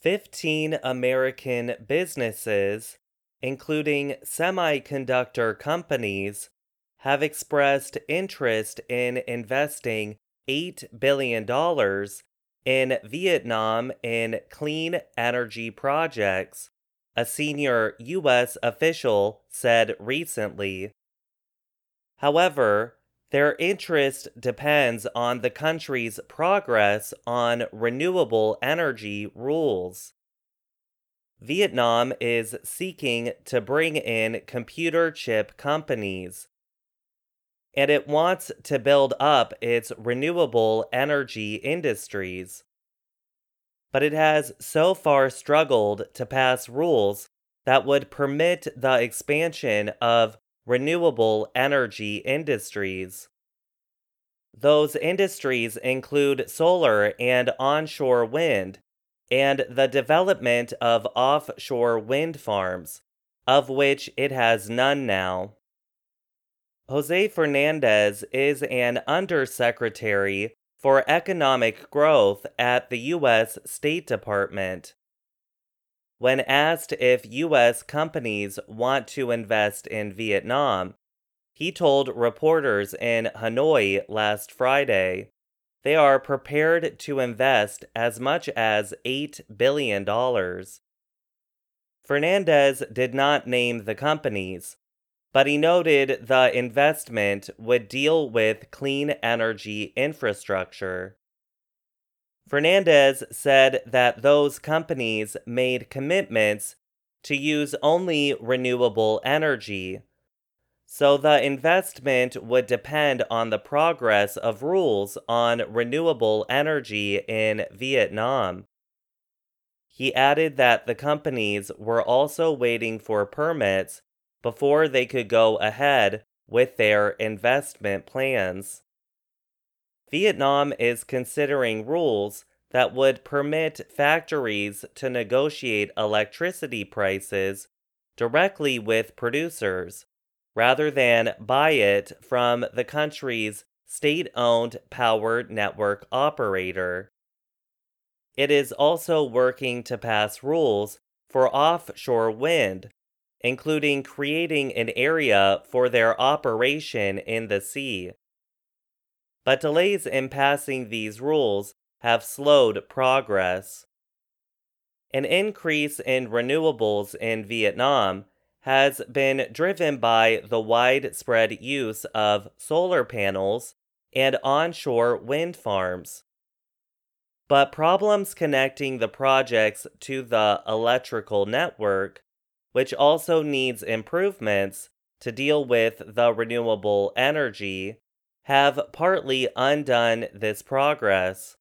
15 American businesses, including semiconductor companies, have expressed interest in investing $8 billion in Vietnam in clean energy projects, a senior U.S. official said recently. However, their interest depends on the country's progress on renewable energy rules. Vietnam is seeking to bring in computer chip companies. And it wants to build up its renewable energy industries. But it has so far struggled to pass rules that would permit the expansion of renewable energy industries. Those industries include solar and onshore wind, and the development of offshore wind farms, of which it has none now. Jose Fernandez is an undersecretary for economic growth at the U.S. State Department. When asked if U.S. companies want to invest in Vietnam, he told reporters in Hanoi last Friday they are prepared to invest as much as $8 billion. Fernandez did not name the companies, but he noted the investment would deal with clean energy infrastructure. Fernandez said that those companies made commitments to use only renewable energy. So the investment would depend on the progress of rules on renewable energy in Vietnam. He added that the companies were also waiting for permits before they could go ahead with their investment plans. Vietnam is considering rules that would permit factories to negotiate electricity prices directly with producers rather than buy it from the country's state owned power network operator. It is also working to pass rules for offshore wind, including creating an area for their operation in the sea but delays in passing these rules have slowed progress. An increase in renewables in Vietnam has been driven by the widespread use of solar panels and onshore wind farms. But problems connecting the projects to the electrical network, which also needs improvements to deal with the renewable energy, have partly undone this progress.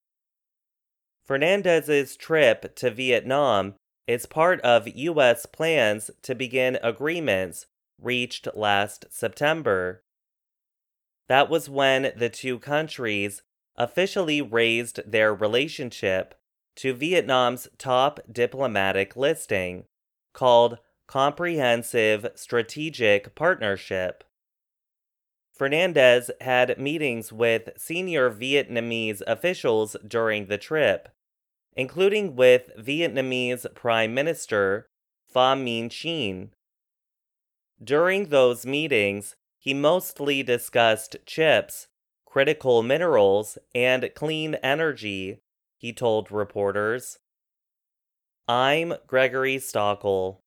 Fernandez's trip to Vietnam is part of U.S. plans to begin agreements reached last September. That was when the two countries officially raised their relationship to Vietnam's top diplomatic listing, called Comprehensive Strategic Partnership. Fernandez had meetings with senior Vietnamese officials during the trip, including with Vietnamese Prime Minister Pham Minh Chinh. During those meetings, he mostly discussed chips, critical minerals, and clean energy, he told reporters. I'm Gregory Stachel.